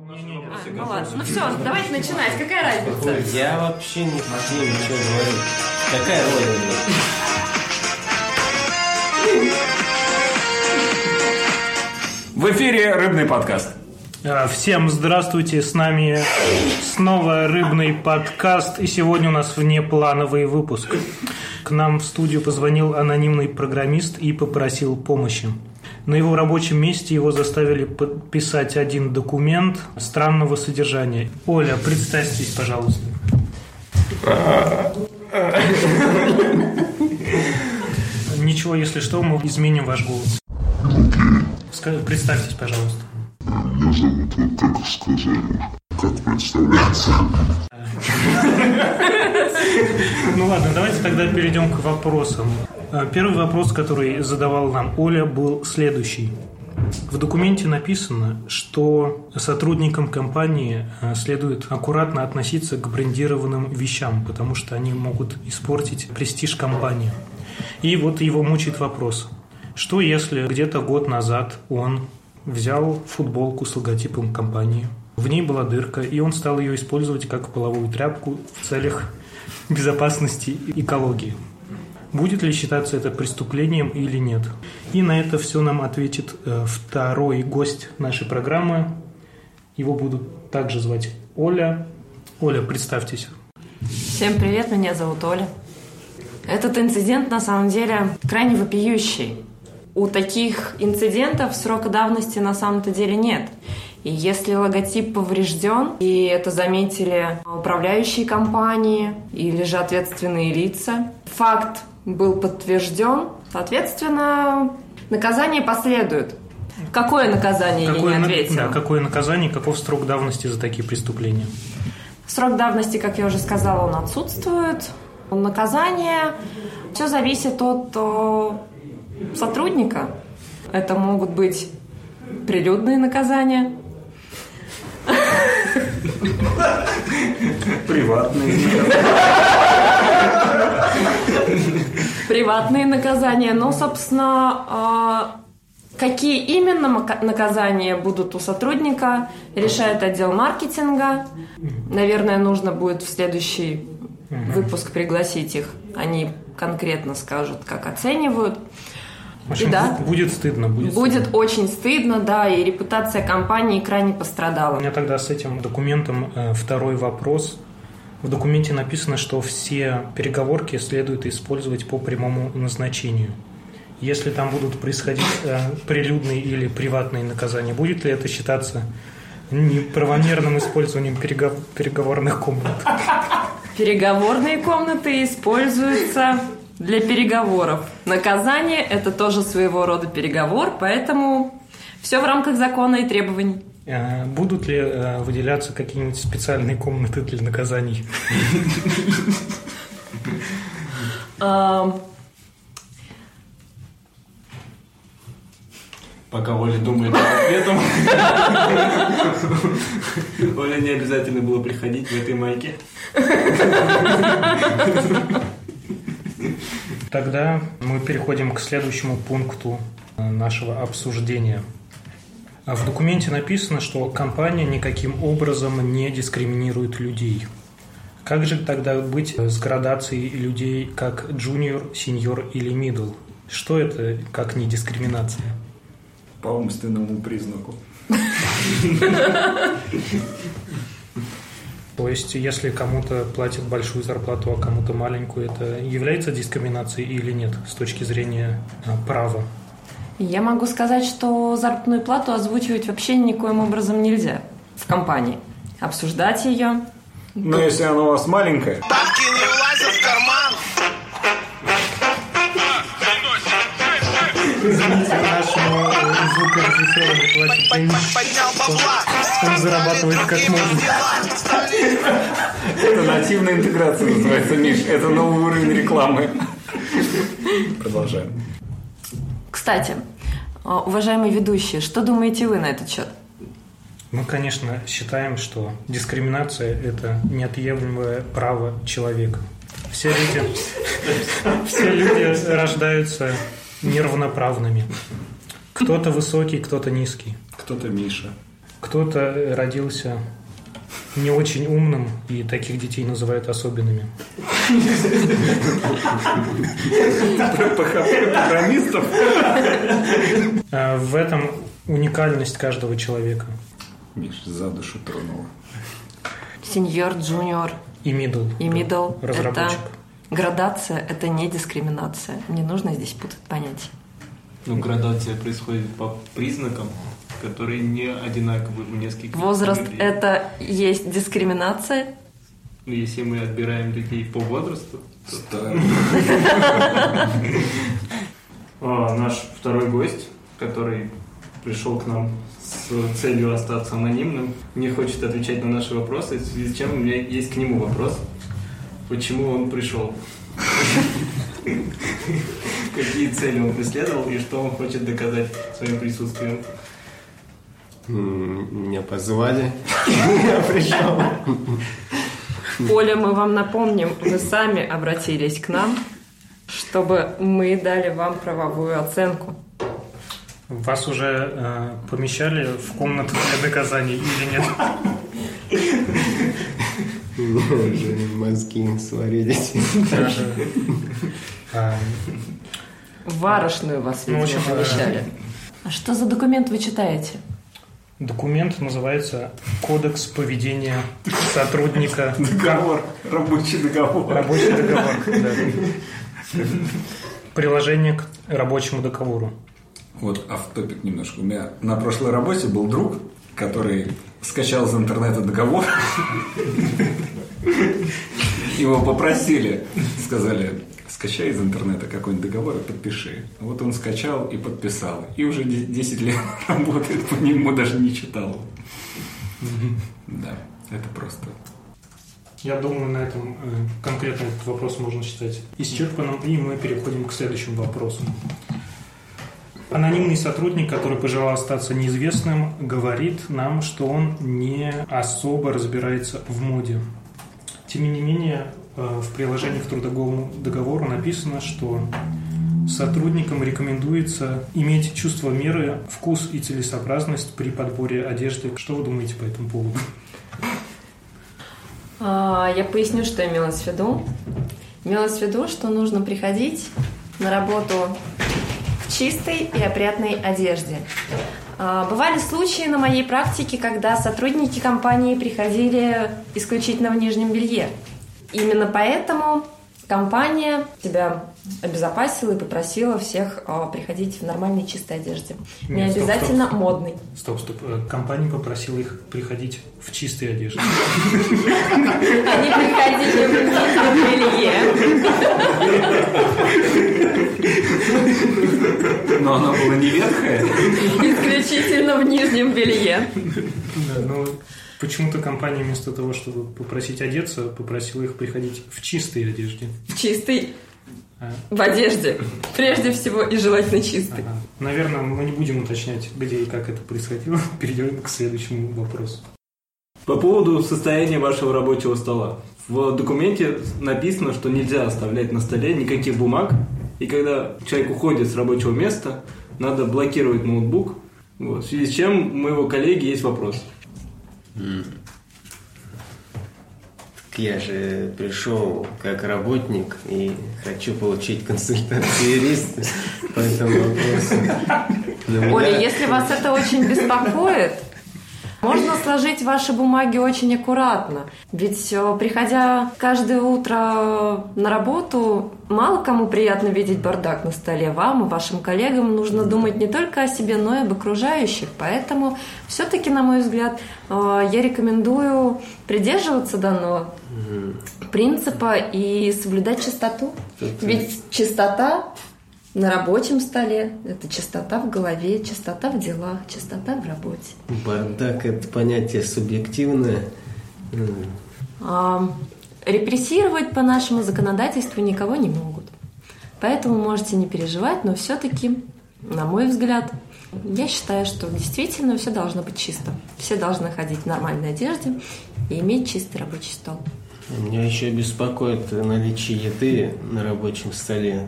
А, ну ладно, ну все, давайте начинать. Какая разница? Я вообще не хочу ничего говорить. Какая роль у меня? В эфире рыбный подкаст. А, Всем здравствуйте, с нами снова рыбный подкаст, и сегодня у нас внеплановый выпуск. К нам в студию позвонил анонимный программист и попросил помощи. На его рабочем месте его заставили подписать один документ странного содержания. Оля, представьтесь, пожалуйста. Ничего, если что, мы изменим ваш голос. Представьтесь, пожалуйста. Меня зовут, как сказали, как представляться. Ну ладно, давайте тогда перейдем к вопросам. Э, Первый вопрос, который задавал нам Оля, был следующий. В документе написано, что сотрудникам компании э, следует аккуратно относиться к брендированным вещам, потому что они могут испортить престиж компании. И вот его мучает вопрос. Что если где-то год назад он взял футболку с логотипом компании, в ней была дырка, и он стал ее использовать как половую тряпку в целях безопасности и экологии. Будет ли считаться это преступлением или нет? И на это все нам ответит э, второй гость нашей программы. Его будут также звать Оля. Оля, представьтесь. Всем привет, меня зовут Оля. Этот инцидент на самом деле крайне вопиющий. У таких инцидентов срока давности на самом-то деле нет. И если логотип поврежден, и это заметили управляющие компании или же ответственные лица, факт был подтвержден, соответственно, наказание последует. Какое наказание, я Какое, не на- ответила. да, какое наказание, каков срок давности за такие преступления? Срок давности, как я уже сказала, он отсутствует. Наказание все зависит от э, сотрудника. Это могут быть прилюдные наказания, Приватный. приватные наказания, но, собственно, э, какие именно наказания будут у сотрудника, решает отдел маркетинга. Наверное, нужно будет в следующий выпуск пригласить их. Они конкретно скажут, как оценивают. В общем, да. бу- будет стыдно. Будет, Будет стыдно. очень стыдно, да, и репутация компании крайне У пострадала. меня тогда с этим документом э, второй вопрос. В документе написано, что все переговорки следует использовать по прямому назначению. Если там будут происходить э, прилюдные или приватные наказания, будет ли это считаться неправомерным использованием перего- переговорных комнат? Переговорные комнаты используются для переговоров. Наказание – это тоже своего рода переговор, поэтому все в рамках закона и требований. Э, Будут ли э, выделяться какие-нибудь специальные комнаты для наказаний? Пока Оля думает над ответом. Оля не обязательно было приходить в этой майке. Тогда мы переходим к следующему пункту э, нашего обсуждения. А В документе написано, что компания никаким образом не дискриминирует людей. Как же тогда быть с градацией людей как junior, senior или middle? Что это как не дискриминация? По умственному признаку. То есть, если кому-то платят большую зарплату, а кому-то маленькую, это является дискриминацией или нет с точки зрения а, права? Я могу сказать, что заработную плату озвучивать вообще никоим образом нельзя в компании. Обсуждать ее. Но если она у вас маленькая, Бабки не влазят в карман. Извините, нашему э, звукорежиссеру не платят денег. Поднял бабла. Он зарабатывает как можно. Это нативная интеграция называется, Миш. Это новый уровень рекламы. Продолжаем. Кстати, э, уважаемые ведущие, что думаете вы на этот счет? Мы, конечно, считаем, что дискриминация – это неотъемлемое право человека. Все люди, все люди рождаются неравноправными. Кто-то высокий, кто-то низкий. Кто-то Миша. Кто-то родился не очень умным, и таких детей называют особенными. Программистов. А В этом уникальность каждого человека. Миш, за душу тронула. Senior, junior И middle. и middle – это Разработчик. градация, это не дискриминация. Не нужно здесь путать понятия. Ну, градация происходит по признакам, которые не одинаковы у нескольких Возраст людей. – это есть дискриминация. Ну, если мы отбираем людей по возрасту, то А, наш второй гость, который пришел к нам с целью остаться анонимным, не хочет отвечать на наши вопросы, в связи с чем у меня есть к нему вопрос. Почему он пришел? Какие цели он преследовал и что он хочет доказать своим присутствием? Меня позвали, я пришел. Оля, мы вам напомним, вы сами обратились к нам, чтобы мы дали вам правовую оценку. Вас уже э, помещали в комнату для доказаний или нет? Уже мозги сварились. А, Варочную вас, Ну, видимо, помещали. А что за документ вы читаете? Документ называется «Кодекс поведения сотрудника Договор, рабочий договор. Рабочий договор. да. Приложение к рабочему договору. Вот автопик немножко. У меня на прошлой работе был друг, который скачал из интернета договор. Его попросили, сказали, скачай из интернета какой-нибудь договор и подпиши. Вот он скачал и подписал. И уже де- 10 лет работает по нему, даже не читал. Да, это просто. Я думаю, на этом э, конкретно этот вопрос можно считать исчерпанным, и мы переходим к следующему вопросу. Анонимный сотрудник, который пожелал остаться неизвестным, говорит нам, что он не особо разбирается в моде. Тем не менее, в приложении к трудовому договору написано, что сотрудникам рекомендуется иметь чувство меры, вкус и целесообразность при подборе одежды. Что вы думаете по этому поводу? А, Я поясню, что имелось в виду. Имелось в виду, что нужно приходить на работу в чистой и опрятной одежде. А, Бывали случаи на моей практике, когда сотрудники компании приходили исключительно в нижнем белье. Именно поэтому компания тебя обезопасила и попросила всех а, приходить в нормальной чистой одежде. Не Нет, стоп, обязательно стоп. модной. Стоп, стоп. Э, Компания попросила их приходить в чистой одежде. Они приходили в нижнем белье. Но оно было не ветхое. Исключительно в нижнем белье. Да, но почему-то компания вместо того, чтобы попросить одеться, попросила их приходить в чистой одежде. В чистой А, в одежде. Прежде всего и желательно чистой. ага. Наверное, мы не будем уточнять, где и как это происходило. Перейдем к следующему вопросу. По поводу состояния вашего рабочего стола. В документе написано, что нельзя оставлять на столе никаких бумаг. И когда человек уходит с рабочего места, надо блокировать ноутбук. Вот. В связи с чем у моего коллеги есть вопрос. Так Я же пришел как работник и хочу получить консультацию юриста по этому вопросу. Оля, если вас это очень беспокоит, можно сложить ваши бумаги очень аккуратно. Ведь э, приходя каждое утро на работу, мало кому приятно видеть бардак на столе. Вам и вашим коллегам нужно думать не только о себе, но и об окружающих. Поэтому все-таки, на мой взгляд, э, я рекомендую придерживаться данного принципа и соблюдать чистоту. Ведь чистота на рабочем столе – это чистота в голове, чистота в делах, чистота в работе. Бардак – это понятие субъективное. А, репрессировать по нашему законодательству никого не могут. Поэтому можете не переживать, но все-таки, на мой взгляд, я считаю, что действительно все должно быть чисто. Все должны ходить в нормальной одежде и иметь чистый рабочий стол. Меня еще беспокоит наличие еды на рабочем столе.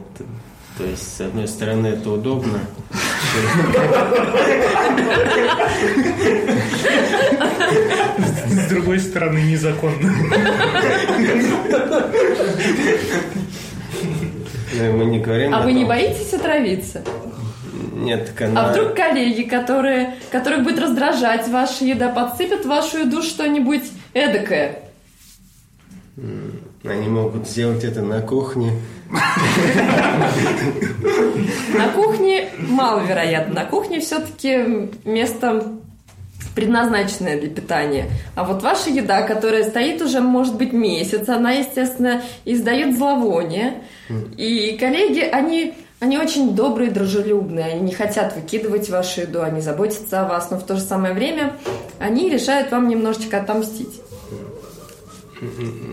То есть, с одной стороны, это удобно, С другой стороны, незаконно. Ну, Мы не говорим А вы не боитесь отравиться? Нет, так она... А вдруг коллеги, которые, которых будет раздражать ваша еда, подсыпят в вашу еду что-нибудь эдакое? Они могут сделать это на кухне. На кухне маловероятно. На кухне все-таки место предназначенное для питания. А вот ваша еда, которая стоит уже, может быть, месяц, она, естественно, издает зловоние. И коллеги, они, они очень добрые, дружелюбные. Они не хотят выкидывать вашу еду, они заботятся о вас, но в то же самое время они решают вам немножечко отомстить.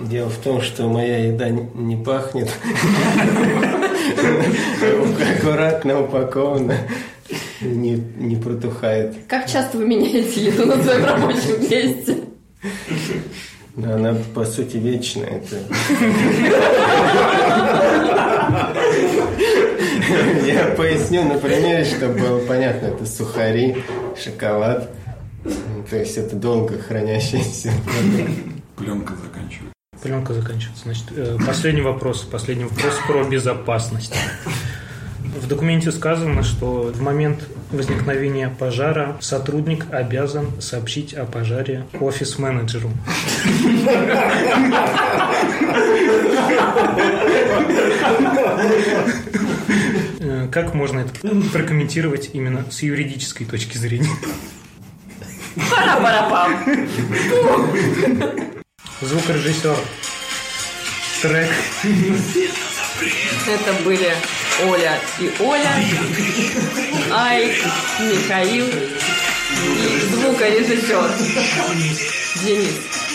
Дело в том, что моя еда не не пахнет. Аккуратно упакована. Не, не протухает. Как часто вы меняете еду на своем рабочем месте? Да, Она, по сути, вечная. Это... Я поясню на примере, чтобы было понятно. Это сухари, шоколад. То есть это долго хранящийся продукт. Пленка заканчивается. Пленка заканчивается. Значит, э, последний вопрос. Последний вопрос про безопасность. В документе сказано, что в момент возникновения пожара сотрудник обязан сообщить о пожаре офис-менеджеру. Э, Как можно это прокомментировать именно с юридической точки зрения? Пара-пара-пам. Звукорежиссер. Трек. Это были Оля и Оля, Айк, Михаил и звукорежиссер Денис.